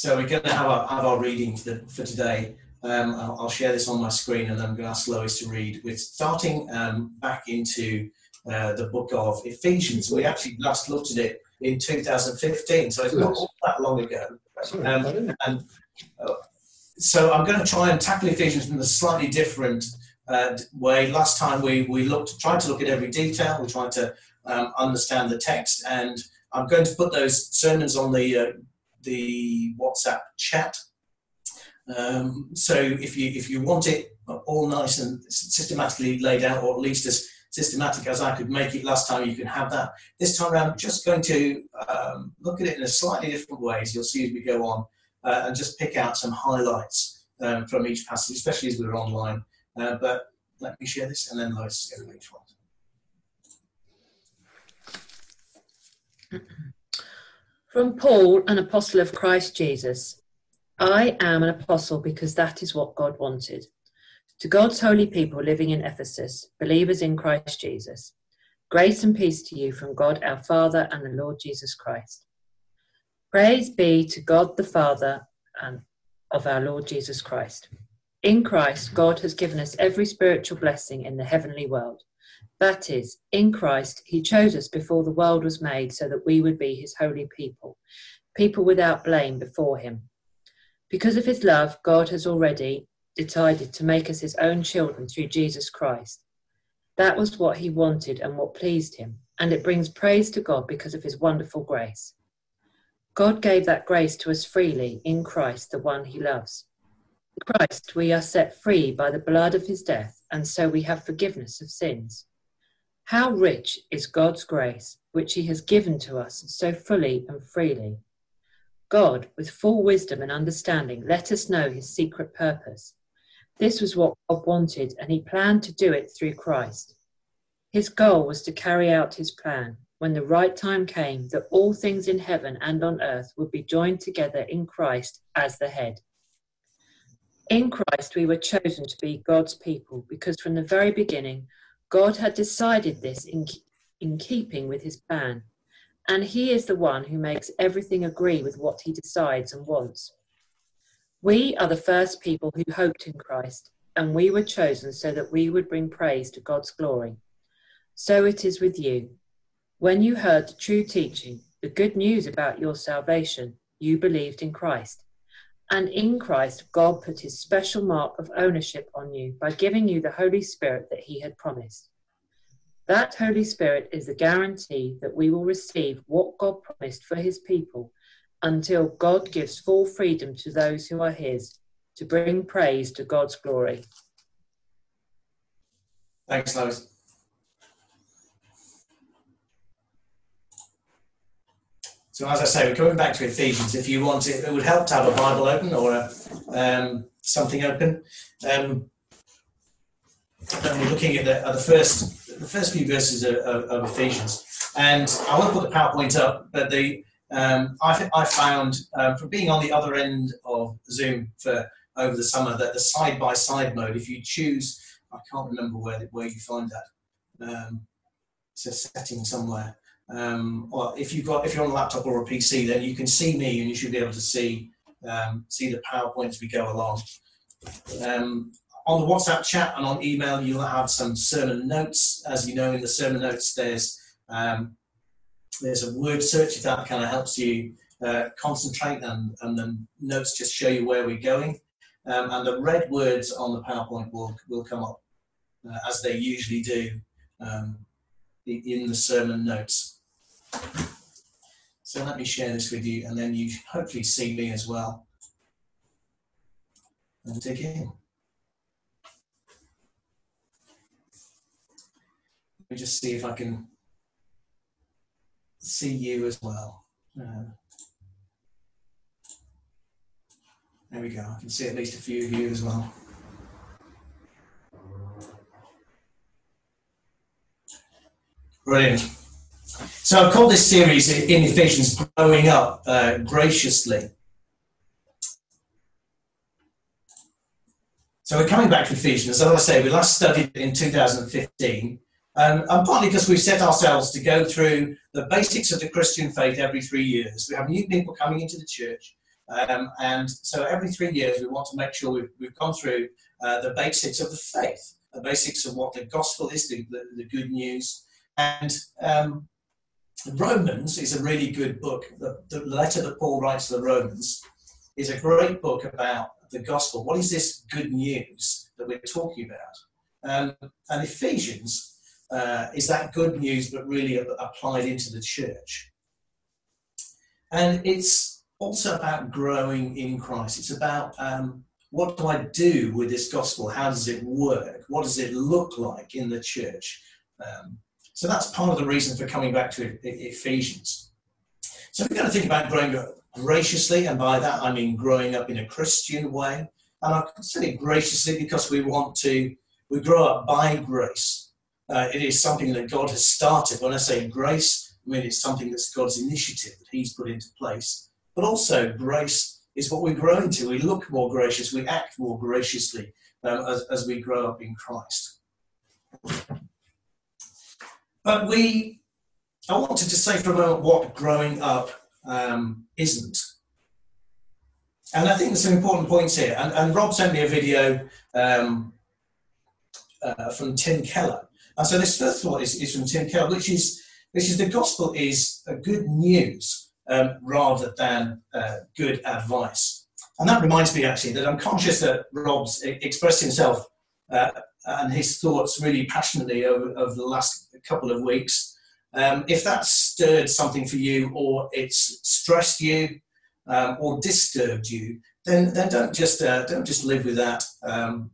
So we're going to have our, have our reading for, the, for today. Um, I'll, I'll, share this on my screen and then I'm going to ask Lois to read. We're starting um, back into uh, the book of Ephesians. We actually last looked at it in 2015, so it's not all that long ago. Um, and, uh, so I'm going to try and tackle Ephesians in a slightly different uh, way. Last time we, we looked, tried to look at every detail, we tried to um, understand the text, and I'm going to put those sermons on the uh, the WhatsApp chat. Um, so if you if you want it all nice and systematically laid out, or at least as systematic as I could make it last time, you can have that. This time around, I'm just going to um, look at it in a slightly different way, as you'll see as we go on, uh, and just pick out some highlights um, from each passage, especially as we're online. Uh, but let me share this, and then is going to each one. From Paul, an apostle of Christ Jesus. I am an apostle because that is what God wanted. To God's holy people living in Ephesus, believers in Christ Jesus, grace and peace to you from God our Father and the Lord Jesus Christ. Praise be to God the Father and of our Lord Jesus Christ. In Christ, God has given us every spiritual blessing in the heavenly world. That is, in Christ, He chose us before the world was made so that we would be His holy people, people without blame before Him. Because of His love, God has already decided to make us His own children through Jesus Christ. That was what He wanted and what pleased Him, and it brings praise to God because of His wonderful grace. God gave that grace to us freely in Christ, the one He loves. In Christ, we are set free by the blood of His death, and so we have forgiveness of sins. How rich is God's grace, which He has given to us so fully and freely. God, with full wisdom and understanding, let us know His secret purpose. This was what God wanted, and He planned to do it through Christ. His goal was to carry out His plan when the right time came that all things in heaven and on earth would be joined together in Christ as the head. In Christ, we were chosen to be God's people because from the very beginning, God had decided this in, in keeping with his plan, and he is the one who makes everything agree with what he decides and wants. We are the first people who hoped in Christ, and we were chosen so that we would bring praise to God's glory. So it is with you. When you heard the true teaching, the good news about your salvation, you believed in Christ. And in Christ, God put his special mark of ownership on you by giving you the Holy Spirit that he had promised. That Holy Spirit is the guarantee that we will receive what God promised for his people until God gives full freedom to those who are his to bring praise to God's glory. Thanks, Lois. So as I say, we're coming back to Ephesians. If you want it, it would help to have a Bible open or a, um, something open. Um, and we're looking at the, at the, first the first few verses of, of, of, Ephesians. And I won't put the PowerPoint up, but the um, I, I, found um, from being on the other end of Zoom for over the summer that the side by side mode, if you choose, I can't remember where where you find that. Um, it's a setting somewhere um, or if you've got if you're on a laptop or a PC, then you can see me and you should be able to see um, see the PowerPoint as we go along. Um, on the WhatsApp chat and on email, you'll have some sermon notes. As you know, in the sermon notes, there's um, there's a word search if that kind of helps you uh, concentrate, and, and the notes just show you where we're going. Um, and the red words on the PowerPoint will will come up uh, as they usually do um, in the sermon notes. So let me share this with you and then you hopefully see me as well. And dig in. Let me just see if I can see you as well. Uh, there we go. I can see at least a few of you as well. Brilliant. So I've called this series in Ephesians Growing Up uh, Graciously. So we're coming back to Ephesians. As I say, we last studied in 2015, um, and partly because we've set ourselves to go through the basics of the Christian faith every three years. We have new people coming into the church, Um, and so every three years, we want to make sure we've, we've gone through uh, the basics of the faith, the basics of what the gospel is, the, the, the good news. And um, Romans is a really good book. The, the letter that Paul writes to the Romans is a great book about the gospel. What is this good news that we're talking about? Um, and Ephesians uh, is that good news, but really applied into the church. And it's also about growing in Christ. It's about um, what do I do with this gospel? How does it work? What does it look like in the church? Um, so that's part of the reason for coming back to Ephesians. So we're going to think about growing up graciously, and by that I mean growing up in a Christian way. And I say graciously because we want to, we grow up by grace. Uh, it is something that God has started. When I say grace, I mean it's something that's God's initiative that He's put into place. But also, grace is what we grow into. We look more gracious, we act more graciously um, as, as we grow up in Christ. But we, I wanted to say for a moment what growing up um, isn't. And I think there's some important points here. And, and Rob sent me a video um, uh, from Tim Keller. And so this first one is, is from Tim Keller, which is which is the gospel is good news um, rather than uh, good advice. And that reminds me actually that I'm conscious that Rob's expressed himself uh, and his thoughts really passionately over, over the last couple of weeks. Um, if that stirred something for you, or it's stressed you, um, or disturbed you, then then don't just uh, don't just live with that. Um,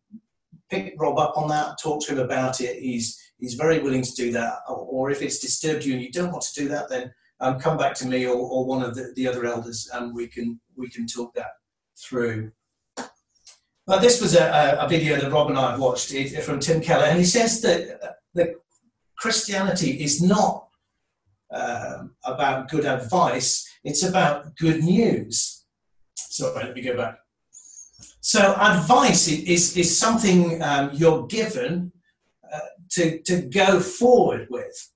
pick Rob up on that. Talk to him about it. He's he's very willing to do that. Or, or if it's disturbed you and you don't want to do that, then um, come back to me or, or one of the, the other elders, and we can we can talk that through. But this was a, a video that Rob and I have watched from Tim Keller, and he says that, that Christianity is not um, about good advice, it's about good news. Sorry, let me go back. So, advice is, is something um, you're given uh, to, to go forward with.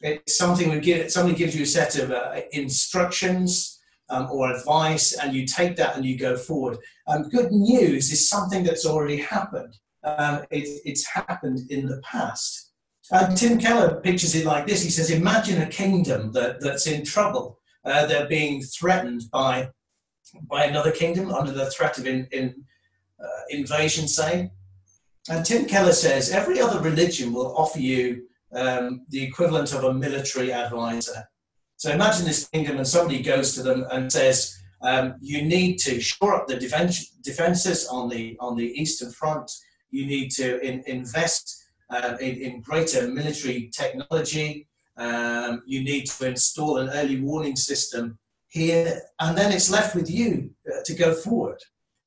It's something we give, gives you a set of uh, instructions um, or advice, and you take that and you go forward. Um, good news is something that's already happened. Um, it, it's happened in the past. And Tim Keller pictures it like this. He says, Imagine a kingdom that, that's in trouble. Uh, they're being threatened by, by another kingdom under the threat of in, in, uh, invasion, say. And Tim Keller says, Every other religion will offer you um, the equivalent of a military advisor. So imagine this kingdom, and somebody goes to them and says, um, "You need to shore up the defense, defenses on the on the eastern front. You need to in, invest uh, in, in, greater military technology. Um, you need to install an early warning system here, and then it's left with you uh, to go forward.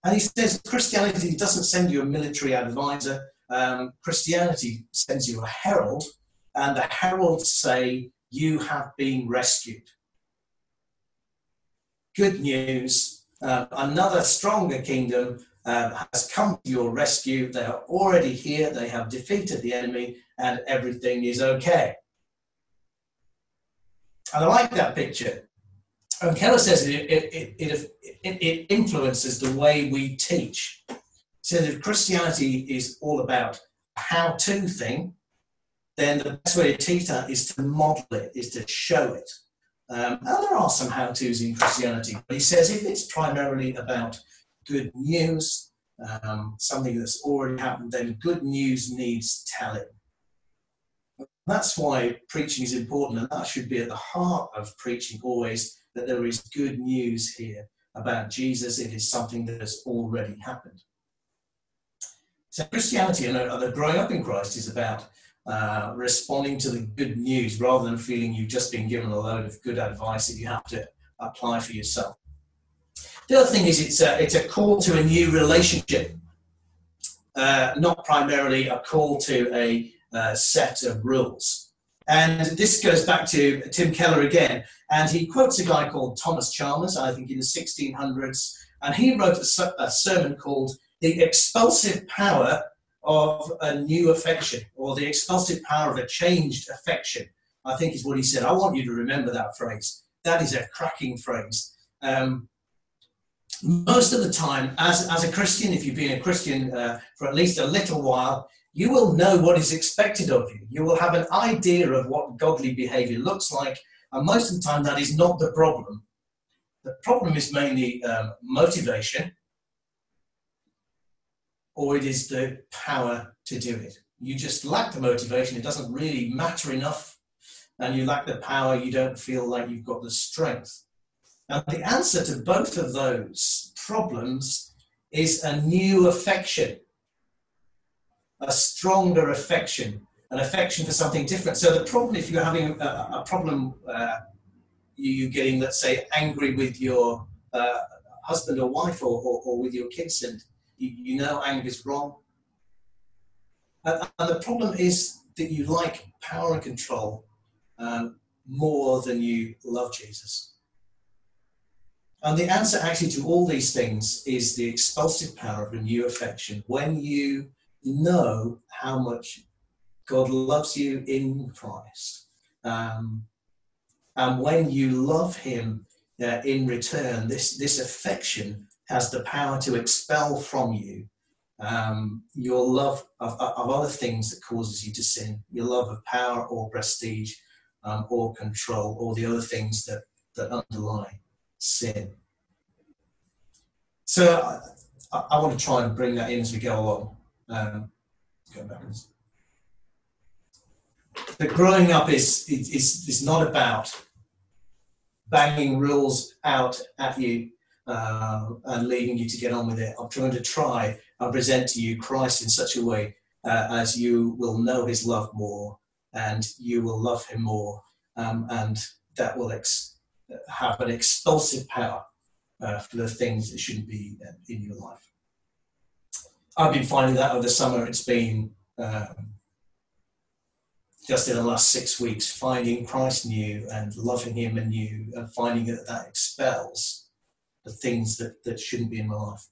And he says Christianity doesn't send you a military advisor. Um, Christianity sends you a herald, and the heralds say, You have been rescued. Good news, uh, another stronger kingdom um, has come to your rescue. They are already here, they have defeated the enemy, and everything is okay. And I like that picture. And Keller says it, it, it, it, influences the way we teach. So if Christianity is all about how to thing, then the best way to teach that is to model it, is to show it. Um, and there are some how to's in Christianity, but he says if it's primarily about good news, um, something that's already happened, then good news needs telling. That's why preaching is important, and that should be at the heart of preaching always that there is good news here about Jesus. It is something that has already happened. So, Christianity and the growing up in Christ is about uh, responding to the good news rather than feeling you've just been given a load of good advice that you have to apply for yourself. The other thing is it's a, it's a call to a new relationship, uh, not primarily a call to a uh, set of rules. And this goes back to Tim Keller again, and he quotes a guy called Thomas Chalmers, I think in the 1600s, and he wrote a, a sermon called The Expulsive Power of a new affection or the expulsive power of a changed affection, I think is what he said. I want you to remember that phrase. That is a cracking phrase. Um, most of the time, as, as a Christian, if you've been a Christian uh, for at least a little while, you will know what is expected of you. You will have an idea of what godly behavior looks like, and most of the time, that is not the problem. The problem is mainly um, motivation, or it is the power to do it. You just lack the motivation, it doesn't really matter enough, and you lack the power, you don't feel like you've got the strength. And the answer to both of those problems is a new affection, a stronger affection, an affection for something different. So, the problem, if you're having a, a problem, uh, you getting, let's say, angry with your uh, husband or wife or, or, or, with your kids, and you, you know anger is wrong. And, and, the problem is that you like power and control um, more than you love Jesus. And the answer actually to all these things is the expulsive power of a new affection. When you know how much God loves you in Christ, um, and when you love Him uh, in return, this, this affection has the power to expel from you um, your love of, of other things that causes you to sin, your love of power or prestige um, or control, or the other things that, that underlie sin. So I, I, want to try and bring that in as we go along. Um, go backwards. But growing up is, is, is not about banging rules out at you uh, and leaving you to get on with it. I'm trying to try and present to you Christ in such a way uh, as you will know his love more and you will love him more um, and that will ex- have an expulsive power uh, for the things that shouldn't be uh, in your life. I've been finding that over the summer. It's been um, just in the last six weeks, finding Christ new and loving Him anew, and finding that that expels the things that, that shouldn't be in my life.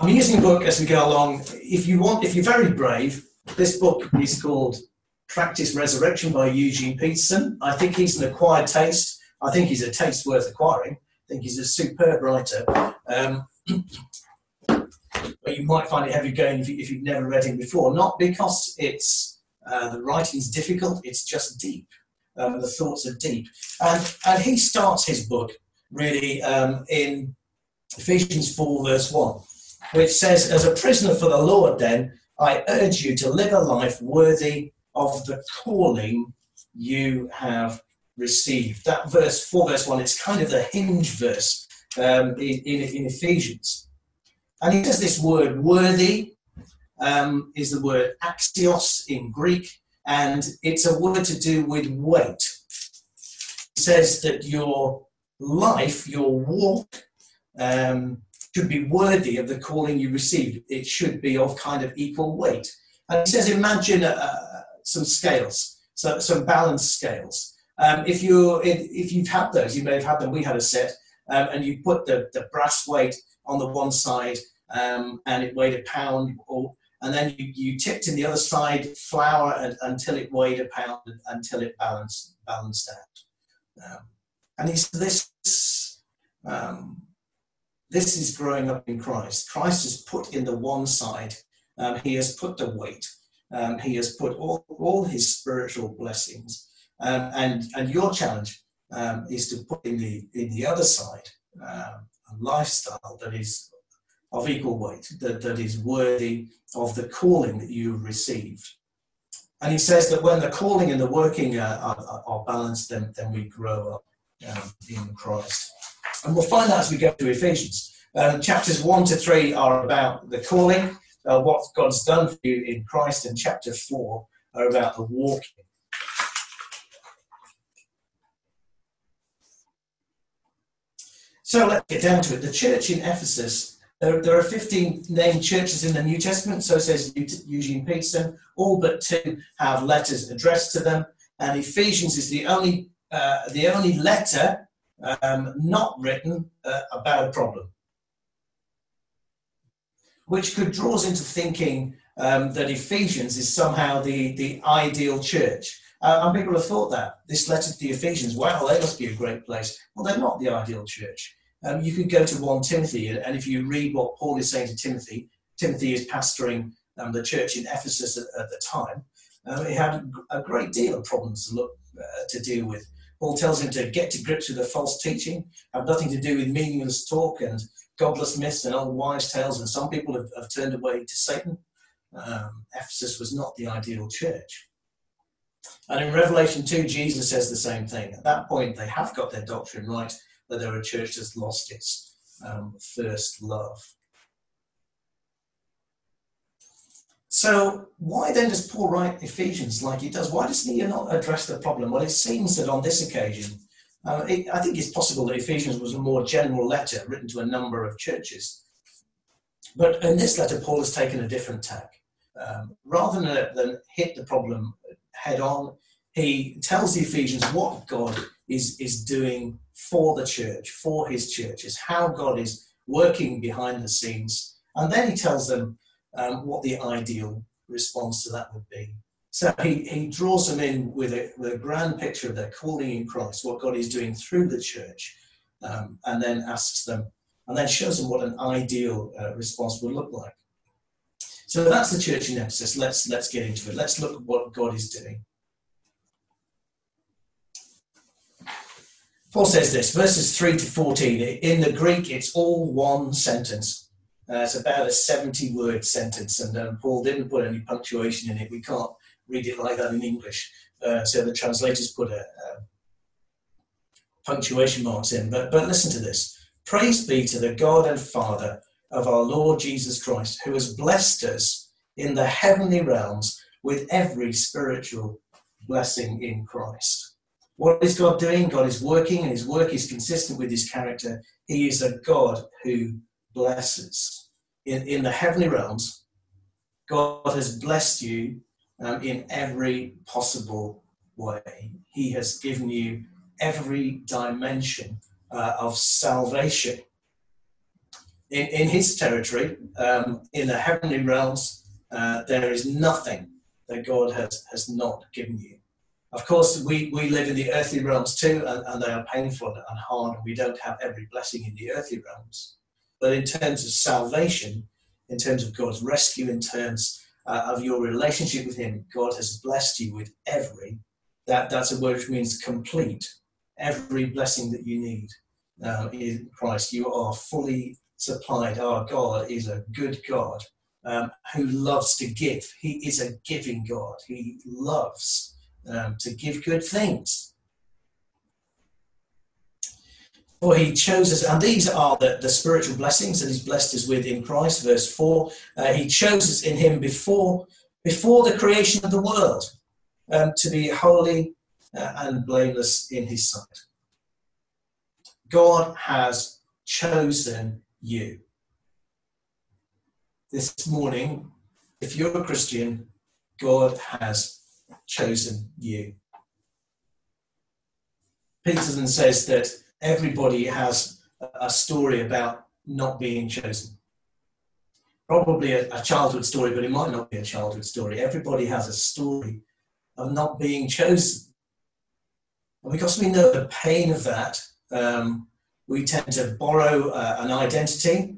I'm using a book as we go along. If you want, if you're very brave, this book is called Practice Resurrection by Eugene Peterson. I think he's an acquired taste. I think he's a taste worth acquiring. I think he's a superb writer. Um, but you might find it heavy going if, you, have never read him before. Not because it's uh, the writing is difficult; it's just deep. Um, the thoughts are deep, and and he starts his book really um, in Ephesians four verse one, which says, "As a prisoner for the Lord, then I urge you to live a life worthy of the calling you have received. That verse 4, verse 1, it's kind of the hinge verse um, in, in, in, Ephesians. And he says this word worthy um, is the word axios in Greek, and it's a word to do with weight. It says that your life, your walk, um, should be worthy of the calling you received. It should be of kind of equal weight. And he says, imagine a, some scales, so some balance scales. Um, if you if you've had those, you may have had them. We had a set, um, and you put the, the brass weight on the one side, um, and it weighed a pound, or and then you, you tipped in the other side flour until it weighed a pound, until it balanced balanced out. Um, and said, "This um, this is growing up in Christ. Christ has put in the one side. Um, he has put the weight." Um, he has put all, all his spiritual blessings. Um, and, and your challenge um, is to put in the, in the other side a lifestyle that is of equal weight, that, that is worthy of the calling that you've received. And he says that when the calling and the working are, are, are balanced, then, then we grow up um, in Christ. And we'll find that as we go to Ephesians. Um, chapters 1 to 3 are about the calling, uh, what God's done for you in Christ, and chapter 4 are about the walking. So let's get down to it. The church in Ephesus, there, there are 15 named churches in the New Testament, so says Eugene Peterson, all but two have letters addressed to them, and Ephesians is the only, uh, the only letter um, not written uh, about a problem which could draw us into thinking um, that Ephesians is somehow the, the ideal church. Uh, and people have thought that this letter to the Ephesians, wow, they must be a great place. Well, they're not the ideal church. Um, you could go to 1 Timothy, and if you read what Paul is saying to Timothy, Timothy is pastoring um, the church in Ephesus at, at the time. Um, he had a great deal of problems to look uh, to deal with. Paul tells him to get to grips with the false teaching, have nothing to do with meaningless talk and godless myths and old wives' tales. And some people have, have turned away to Satan. Um, Ephesus was not the ideal church. And in Revelation 2, Jesus says the same thing. At that point, they have got their doctrine right, they're a church that's lost its um, first love. So why then does Paul write Ephesians like he does? Why doesn't he not address the problem? Well, it seems that on this occasion, uh, it, I think it's possible that Ephesians was a more general letter written to a number of churches. But in this letter, Paul has taken a different tack. Um, rather than, than hit the problem head on, he tells the Ephesians what God is, is doing for the church, for his churches, how God is working behind the scenes. And then he tells them um, what the ideal response to that would be. So he, he draws them in with a, with a grand picture of their calling in Christ, what God is doing through the church, um, and then asks them, and then shows them what an ideal uh, response would look like. So that's the church in Ephesus. Let's let's get into it. Let's look at what God is doing. Paul says this, verses 3 to 14. In the Greek, it's all one sentence. Uh, it's about a 70 word sentence, and um, Paul didn't put any punctuation in it. We can't read it like that in English. Uh, so the translators put a, a punctuation marks in. But, but listen to this Praise be to the God and Father of our Lord Jesus Christ, who has blessed us in the heavenly realms with every spiritual blessing in Christ. What is God doing? God is working, and his work is consistent with his character. He is a God who blesses. In, in the heavenly realms, God has blessed you um, in every possible way. He has given you every dimension uh, of salvation. In, in His territory, um, in the heavenly realms, uh, there is nothing that God has, has not given you. Of course, we, we live in the earthly realms too, and, and they are painful and hard. We don't have every blessing in the earthly realms. But in terms of salvation, in terms of God's rescue, in terms uh, of your relationship with Him, God has blessed you with every. That that's a word which means complete. Every blessing that you need uh, in Christ, you are fully supplied. Our God is a good God um, who loves to give. He is a giving God. He loves um, to give good things. For he chose us, and these are the, the spiritual blessings that he's blessed us with in Christ, verse 4. Uh, he chose us in him before, before the creation of the world um, to be holy uh, and blameless in his sight. God has chosen you. This morning, if you're a Christian, God has chosen you. Peterson says that everybody has a story about not being chosen. Probably a, a, childhood story, but it might not be a childhood story. Everybody has a story of not being chosen. And because we know the pain of that, um, we tend to borrow uh, an identity.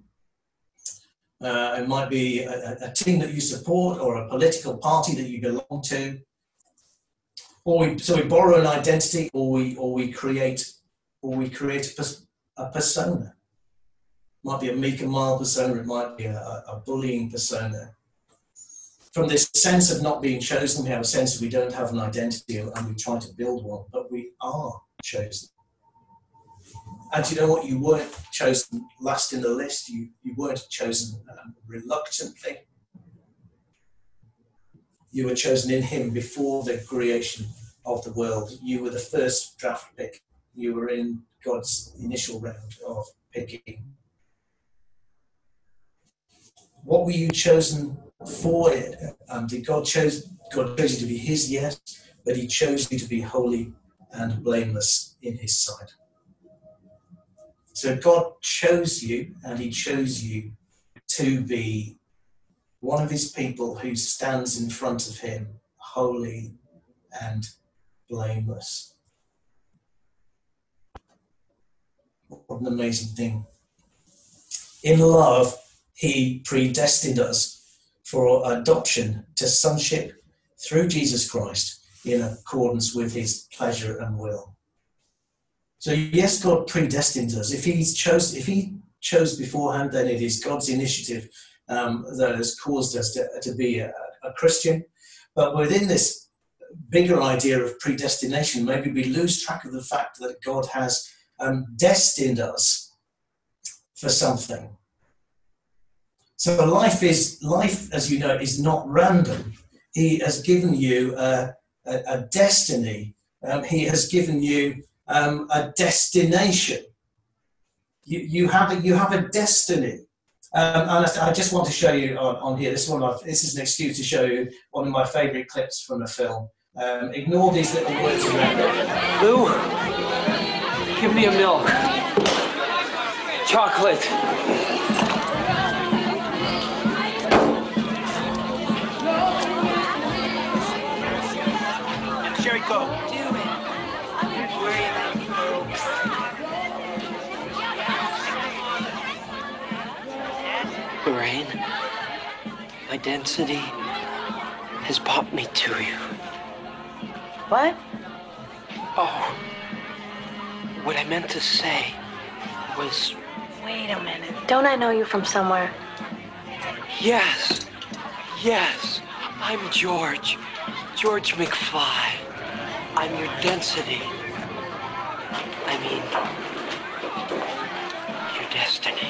Uh, it might be a, a, team that you support or a political party that you belong to. Or we, so we borrow an identity or we, or we create or we create a, persona. It might be a meek and mild persona, it might be a, a bullying persona. From this sense of not being chosen, we have a sense that we don't have an identity and we try to build one, but we are chosen. And you know what? You weren't chosen last in the list. You, you weren't chosen um, reluctantly. You were chosen in Him before the creation of the world. You were the first draft pick you were in God's initial round of picking. What were you chosen for? It um, did God chose God chose you to be His? Yes, but He chose you to be holy and blameless in His sight. So God chose you, and He chose you to be one of His people who stands in front of Him, holy and blameless. What an amazing thing. In love, he predestined us for adoption to sonship through Jesus Christ in accordance with his pleasure and will. So yes, God predestined us. If He chose, if He chose beforehand, then it is God's initiative um, that has caused us to, to be a, a Christian. But within this bigger idea of predestination, maybe we lose track of the fact that God has um, destined us for something. So life is life, as you know, is not random. He has given you a, a, a destiny. Um, he has given you um, a destination. You, you, have a, you have a destiny. Um, and I, just want to show you on, on here. This is one of this is an excuse to show you one of my favourite clips from a film. Um, ignore these little words around it. Lou, give me a milk. Chocolate. Sherry, go. Lorraine, my density has brought me to you. What? Oh, what I meant to say was Wait a minute. Don't I know you from somewhere? yes, yes, I'm George, George McFly. I'm your density. I mean, your destiny.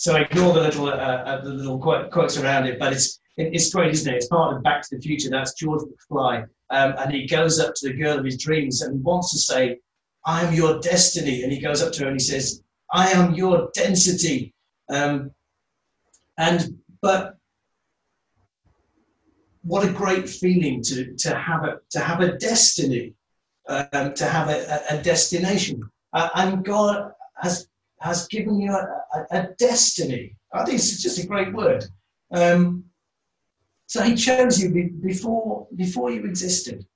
So ignore the little uh, uh, the little quotes around it, but it's it's great, isn't it? It's part of Back to the Future. That's George McFly, um, and he goes up to the girl of his dreams and wants to say, "I am your destiny," and he goes up to her and he says, "I am your density," um, and but what a great feeling to to have a to have a destiny, um, to have a, a destination, uh, and God has has given you a, a, a destiny. I think it's just a great word. Um, so he chose you be, before, before you existed.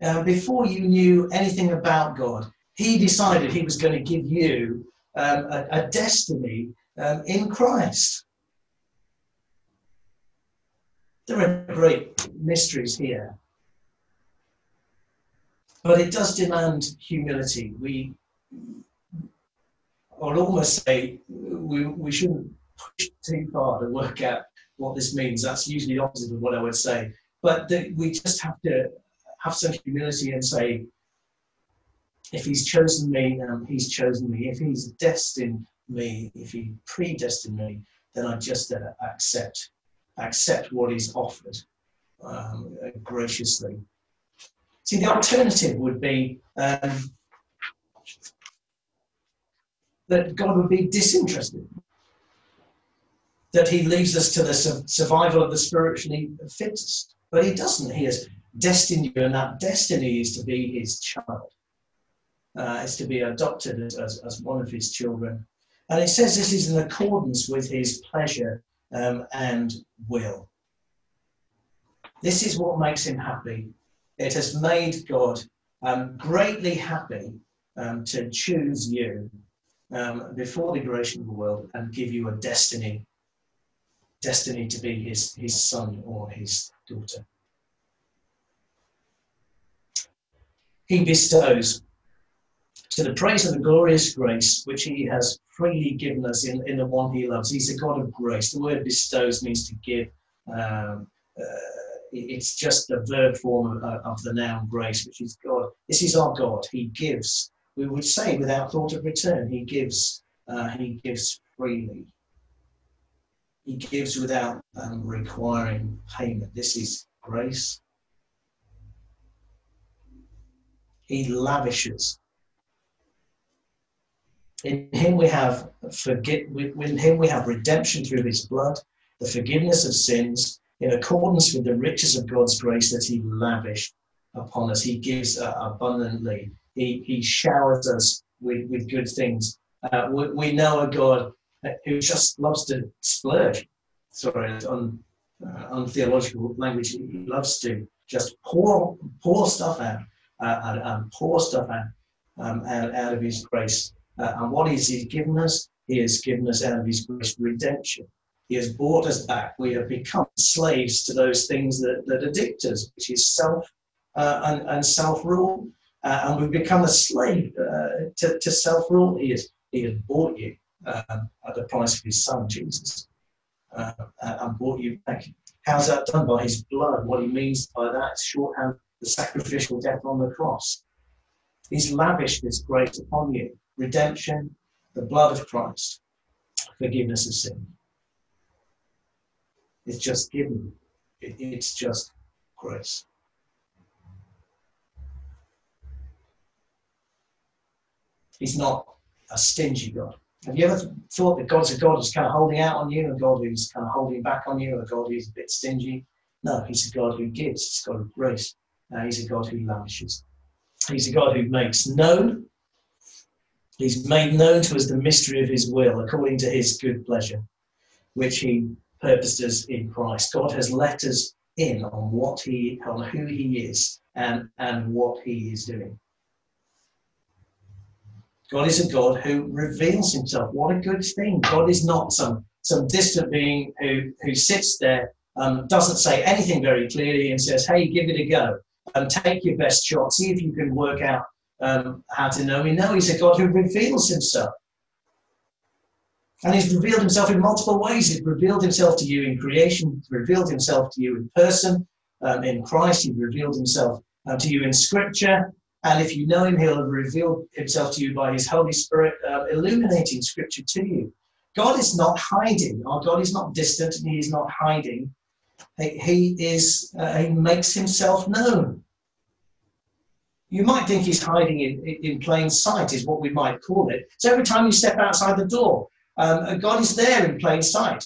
Uh, before you knew anything about God, he decided he was going to give you um, a, a, destiny um, in Christ. There are great mysteries here. But it does demand humility. We, I'll almost say we, we shouldn't push too far to work out what this means. That's usually the opposite of what I would say. But the, we just have to have some humility and say, if he's chosen me, um, he's chosen me. If he's destined me, if he predestined me, then I just uh, accept accept what is offered um, graciously. See, the alternative would be um, that God would be disinterested, that He leaves us to the survival of the spiritually fittest. But He doesn't. He has destined you, and that destiny is to be His child, uh, is to be adopted as, as, one of His children. And it says this is in accordance with His pleasure um, and will. This is what makes Him happy. It has made God um, greatly happy um, to choose you um, before the creation of the world and give you a destiny, destiny to be his, his son or his daughter. He bestows to the praise of the glorious grace which he has freely given us in, in the one he loves. He's a God of grace. The word bestows means to give. Um, uh, it's just the verb form of, of, the noun grace, which is God. This is our God. He gives we would say without thought of return. He gives, uh, he gives freely. He gives without um, requiring payment. This is grace. He lavishes. In him we have forget. In him we have redemption through his blood, the forgiveness of sins, in accordance with the riches of God's grace that he lavished upon us. He gives uh, abundantly he, he showers us with, with good things. Uh, we, we know a God who just loves to splurge. sorry, on, uh, untheological language. He loves to just pour pour stuff out uh, and, and, pour stuff out, um, out, out of His grace. Uh, and what is He given us? He has given us out of His grace redemption. He has brought us back. We have become slaves to those things that, that addict us, which is self uh, and, and self rule. Uh, and we've become a slave uh, to, to self rule. He has, he has bought you um, at the price of His Son, Jesus, uh, and bought you back. How's that done? By His blood. What He means by that is shorthand the sacrificial death on the cross. He's lavished His grace upon you redemption, the blood of Christ, forgiveness of sin. It's just given. it's just grace. He's not a stingy God. Have you ever thought that God's a God who's kind of holding out on you, a God who's kind of holding back on you, a God who's a bit stingy? No, he's a God who gives. He's a God of grace. Uh, he's a God who lavishes. He's a God who makes known. He's made known to us the mystery of his will according to his good pleasure, which he purposed us in Christ. God has let us in on what he, on who he is and, and what he is doing. God is a God who reveals himself. What a good thing. God is not some, some distant being who, who sits there, um, doesn't say anything very clearly and says, hey, give it a go and take your best shot. See if you can work out um, how to know me. No, he's a God who reveals himself. And he's revealed himself in multiple ways. He's revealed himself to you in creation, he's revealed himself to you in person, um, in Christ, he's revealed himself uh, to you in scripture. And if you know him, he'll have revealed himself to you by his Holy Spirit, uh, illuminating scripture to you. God is not hiding. Our God is not distant and he is not hiding. He, is, uh, he makes himself known. You might think he's hiding in, in plain sight, is what we might call it. So every time you step outside the door, um, God is there in plain sight.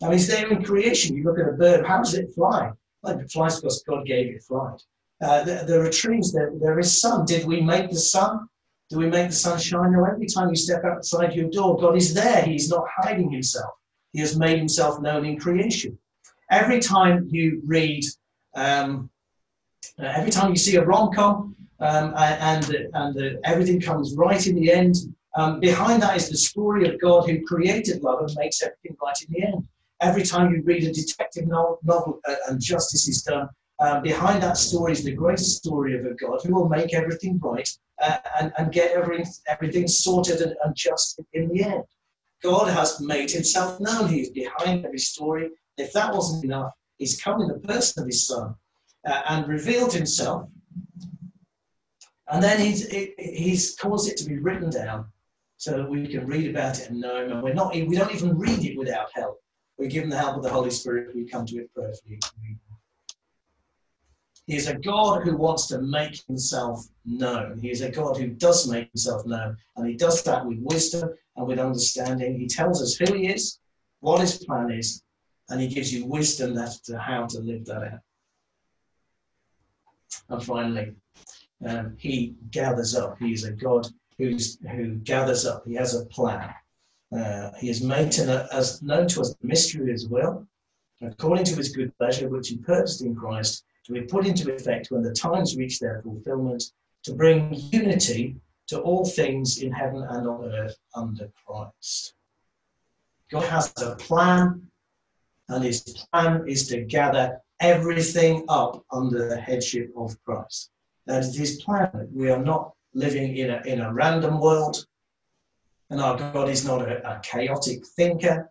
Now he's there in creation. You look at a bird, how does it fly? Well, it flies because God gave it flight. Uh, there, are trees, there, there is sun. Did we make the sun? Do we make the sun shine? No, every time you step outside your door, God is there. He's not hiding himself. He has made himself known in creation. Every time you read, um, uh, every time you see a rom com, um, and, and, and everything comes right in the end, um, behind that is the story of God who created love and makes everything right in the end. Every time you read a detective novel uh, and justice is done, uh, behind that story is the great story of a God who will make everything right uh, and, and get everything, everything sorted and, and just in the end. God has made himself known. He is behind every story. If that wasn't enough, he's come in the person of his son uh, and revealed himself. And then he's, he's caused it to be written down so that we can read about it and know Him. And we're not, we don't even read it without help. We're given the help of the Holy Spirit. We come to it prayerfully. He is a God who wants to make himself known. He is a God who does make himself known. And he does that with wisdom and with understanding. He tells us who he is, what his plan is, and he gives you wisdom as to how to live that out. And finally, um, he gathers up. He is a God who's, who gathers up. He has a plan. Uh, he is made to as known to us the mystery of his will, according to his good pleasure, which he purposed in Christ to be put into effect when the times reach their fulfillment, to bring unity to all things in heaven and on earth under Christ. God has a plan, and his plan is to gather everything up under the headship of Christ. That is his plan. We are not living in a, in a random world. And our God is not a, a chaotic thinker.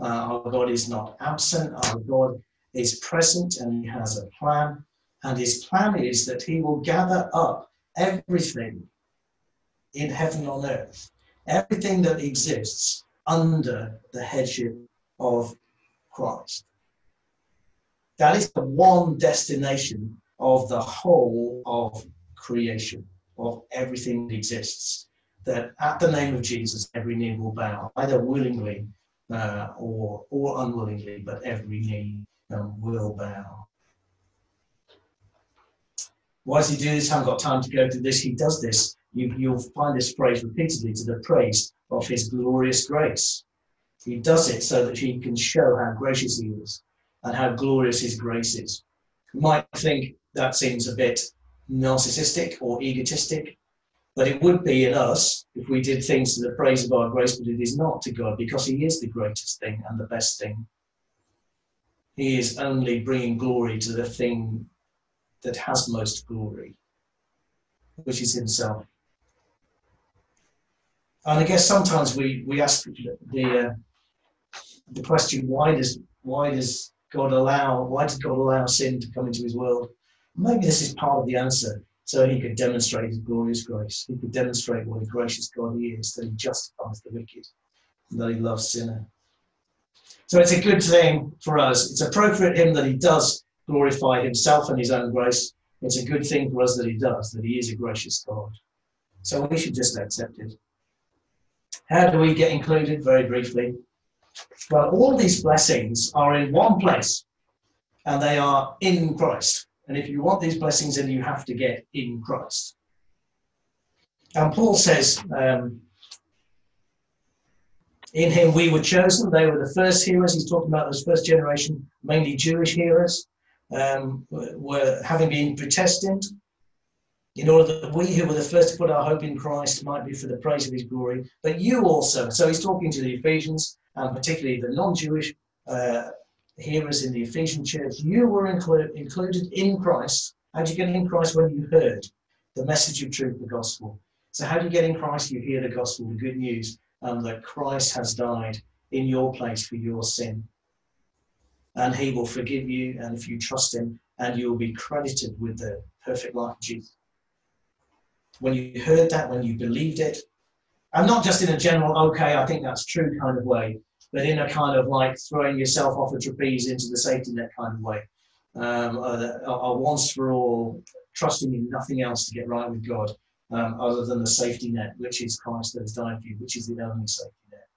Uh, our God is not absent. Our God is present and He has a plan. And His plan is that He will gather up everything in heaven on earth, everything that exists under the headship of Christ. That is the one destination of the whole of creation of everything that exists. That at the name of Jesus, every knee will bow, either willingly uh, or, or unwillingly, but every knee um, will bow. Why does he do this? I haven't got time to go through this. He does this. You, you'll find this phrase repeatedly to the praise of his glorious grace. He does it so that he can show how gracious he is and how glorious his grace is. You might think that seems a bit narcissistic or egotistic, but it would be in us if we did things to the praise of our grace, but it is not to God because He is the greatest thing and the best thing. He is only bringing glory to the thing that has most glory, which is Himself. And I guess sometimes we, we ask the, uh, the question, why does, why does God allow, why did God allow sin to come into His world? Maybe this is part of the answer so he could demonstrate his glorious grace. He could demonstrate what a gracious God he is, that he justifies the wicked, and that he loves sinner. So it's a good thing for us. It's appropriate him that he does glorify himself and his own grace. It's a good thing for us that he does, that he is a gracious God. So we should just accept it. How do we get included? Very briefly. Well, all these blessings are in one place, and they are in Christ. And if you want these blessings, then you have to get in Christ. And Paul says, um, in him we were chosen. They were the first hearers. He's talking about those first generation, mainly Jewish hearers, um, were having been predestined in order that we who were the first to put our hope in Christ might be for the praise of his glory. But you also, so he's talking to the Ephesians, and particularly the non Jewish uh, hearers in the Ephesian church, you were inclu- included in Christ. How do you get in Christ when you heard the message of truth, the gospel? So, how do you get in Christ? You hear the gospel, the good news, um, that Christ has died in your place for your sin. And he will forgive you, and if you trust him, and you will be credited with the perfect life of Jesus. When you heard that, when you believed it, and not just in a general, okay, I think that's true kind of way, but in a kind of like throwing yourself off a trapeze into the safety net kind of way. Um, a, a once for all, trusting in nothing else to get right with God um, other than the safety net, which is Christ that has died for you, which is the only safety net.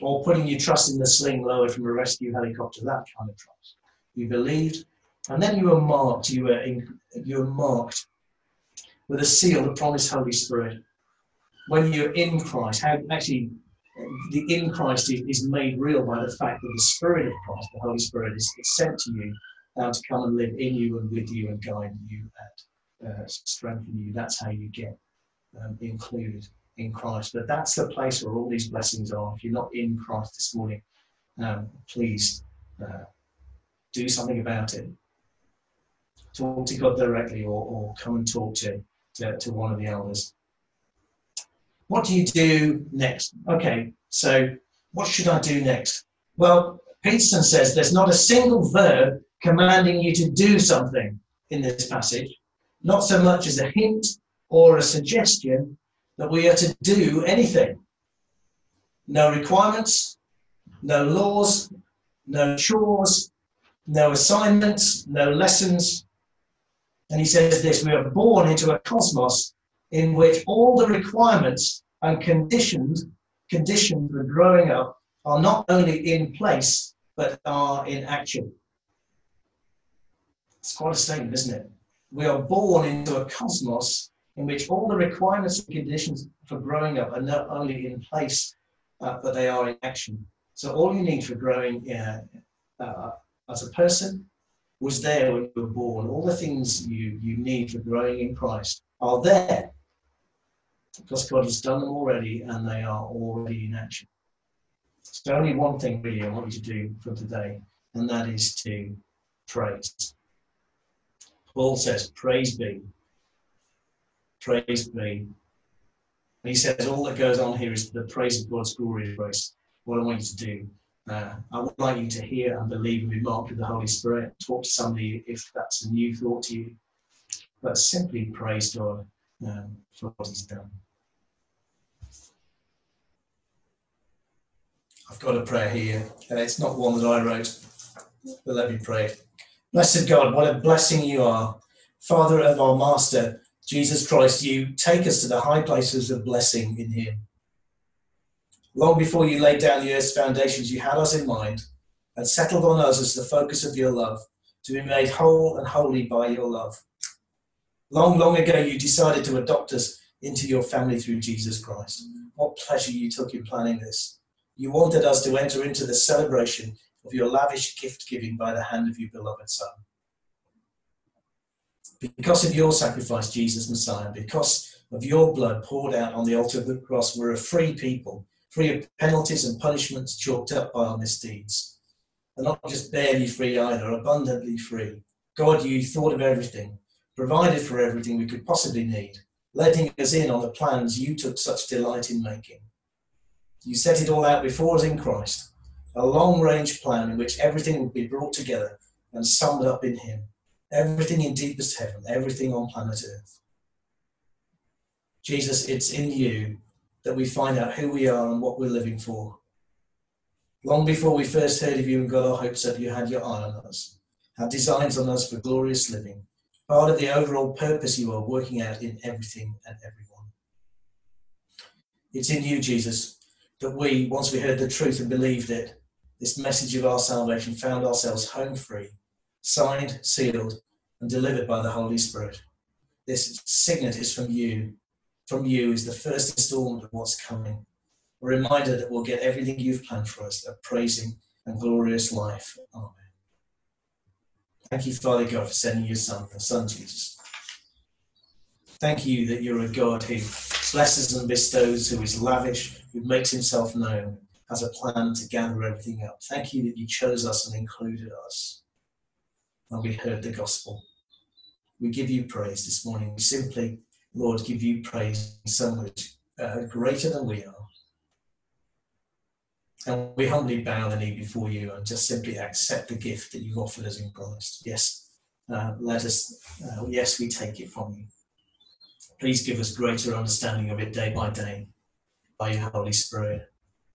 Or putting your trust in the sling lowered from a rescue helicopter, that kind of trust. You believed, and then you were marked, you were, in, you were marked with a seal, the promised Holy Spirit. When you're in Christ, how actually the in Christ is, is, made real by the fact that the Spirit of Christ, the Holy Spirit, is, is sent to you now to come and live in you and with you and guide you uh, strengthen you. That's how you get um, included in Christ. But that's the place where all these blessings are. If you're not in Christ this morning, um, please uh, do something about it. Talk to God directly or, or come and talk to, to, to one of the elders. What do you do next? Okay, so what should I do next? Well, Peterson says there's not a single verb commanding you to do something in this passage, not so much as a hint or a suggestion that we are to do anything. No requirements, no laws, no chores, no assignments, no lessons. And he says this we are born into a cosmos in which all the requirements and conditions conditions for growing up are not only in place but are in action. It's quite a statement, isn't it? We are born into a cosmos in which all the requirements and conditions for growing up are not only in place uh, but they are in action. So all you need for growing uh, uh, as a person was there when you were born. All the things you, you need for growing in Christ are there because God has done them already and they are already in action. So only one thing really I want you to do for today, and that is to praise. Paul says, Praise be. Praise be. And he says all that goes on here is the praise of God's glorious grace. What I want you to do, uh, I would like you to hear and believe and be marked with the Holy Spirit. Talk to somebody if that's a new thought to you. But simply praise God um, for what He's done. I've got a prayer here. Uh, it's not one that I wrote, but let me pray. Blessed God, what a blessing you are. Father of our Master, Jesus Christ, you take us to the high places of blessing in Him. Long before you laid down the earth's foundations, you had us in mind and settled on us as the focus of your love, to be made whole and holy by your love. Long, long ago, you decided to adopt us into your family through Jesus Christ. What pleasure you took in planning this. You wanted us to enter into the celebration of your lavish gift giving by the hand of your beloved Son. Because of your sacrifice, Jesus Messiah, because of your blood poured out on the altar of the cross, we're a free people, free of penalties and punishments chalked up by our misdeeds. And not just barely free either, abundantly free. God, you thought of everything, provided for everything we could possibly need, letting us in on the plans you took such delight in making. You set it all out before us in Christ, a long range plan in which everything would be brought together and summed up in Him. Everything in deepest heaven, everything on planet Earth. Jesus, it's in you that we find out who we are and what we're living for. Long before we first heard of you and got our hopes up, you had your eye on us, had designs on us for glorious living, part of the overall purpose you are working out in everything and everyone. It's in you, Jesus, that we, once we heard the truth and believed it, this message of our salvation, found ourselves home free, signed, sealed, and delivered by the Holy Spirit. This signet is from you. From you is the first installment of what's coming. A reminder that we'll get everything you've planned for us, a praising and glorious life. Amen. Thank you, Father God, for sending your Son, the Son Jesus. Thank you that you're a God who blesses and bestows, who is lavish, who makes himself known, has a plan to gather everything up. Thank you that you chose us and included us when we heard the gospel. We give you praise this morning. We simply, Lord, give you praise so much uh, greater than we are. And we humbly bow the knee before you and just simply accept the gift that you've offered us in Christ. Yes, uh, let us, uh, yes, we take it from you. Please give us greater understanding of it day by day by your Holy Spirit.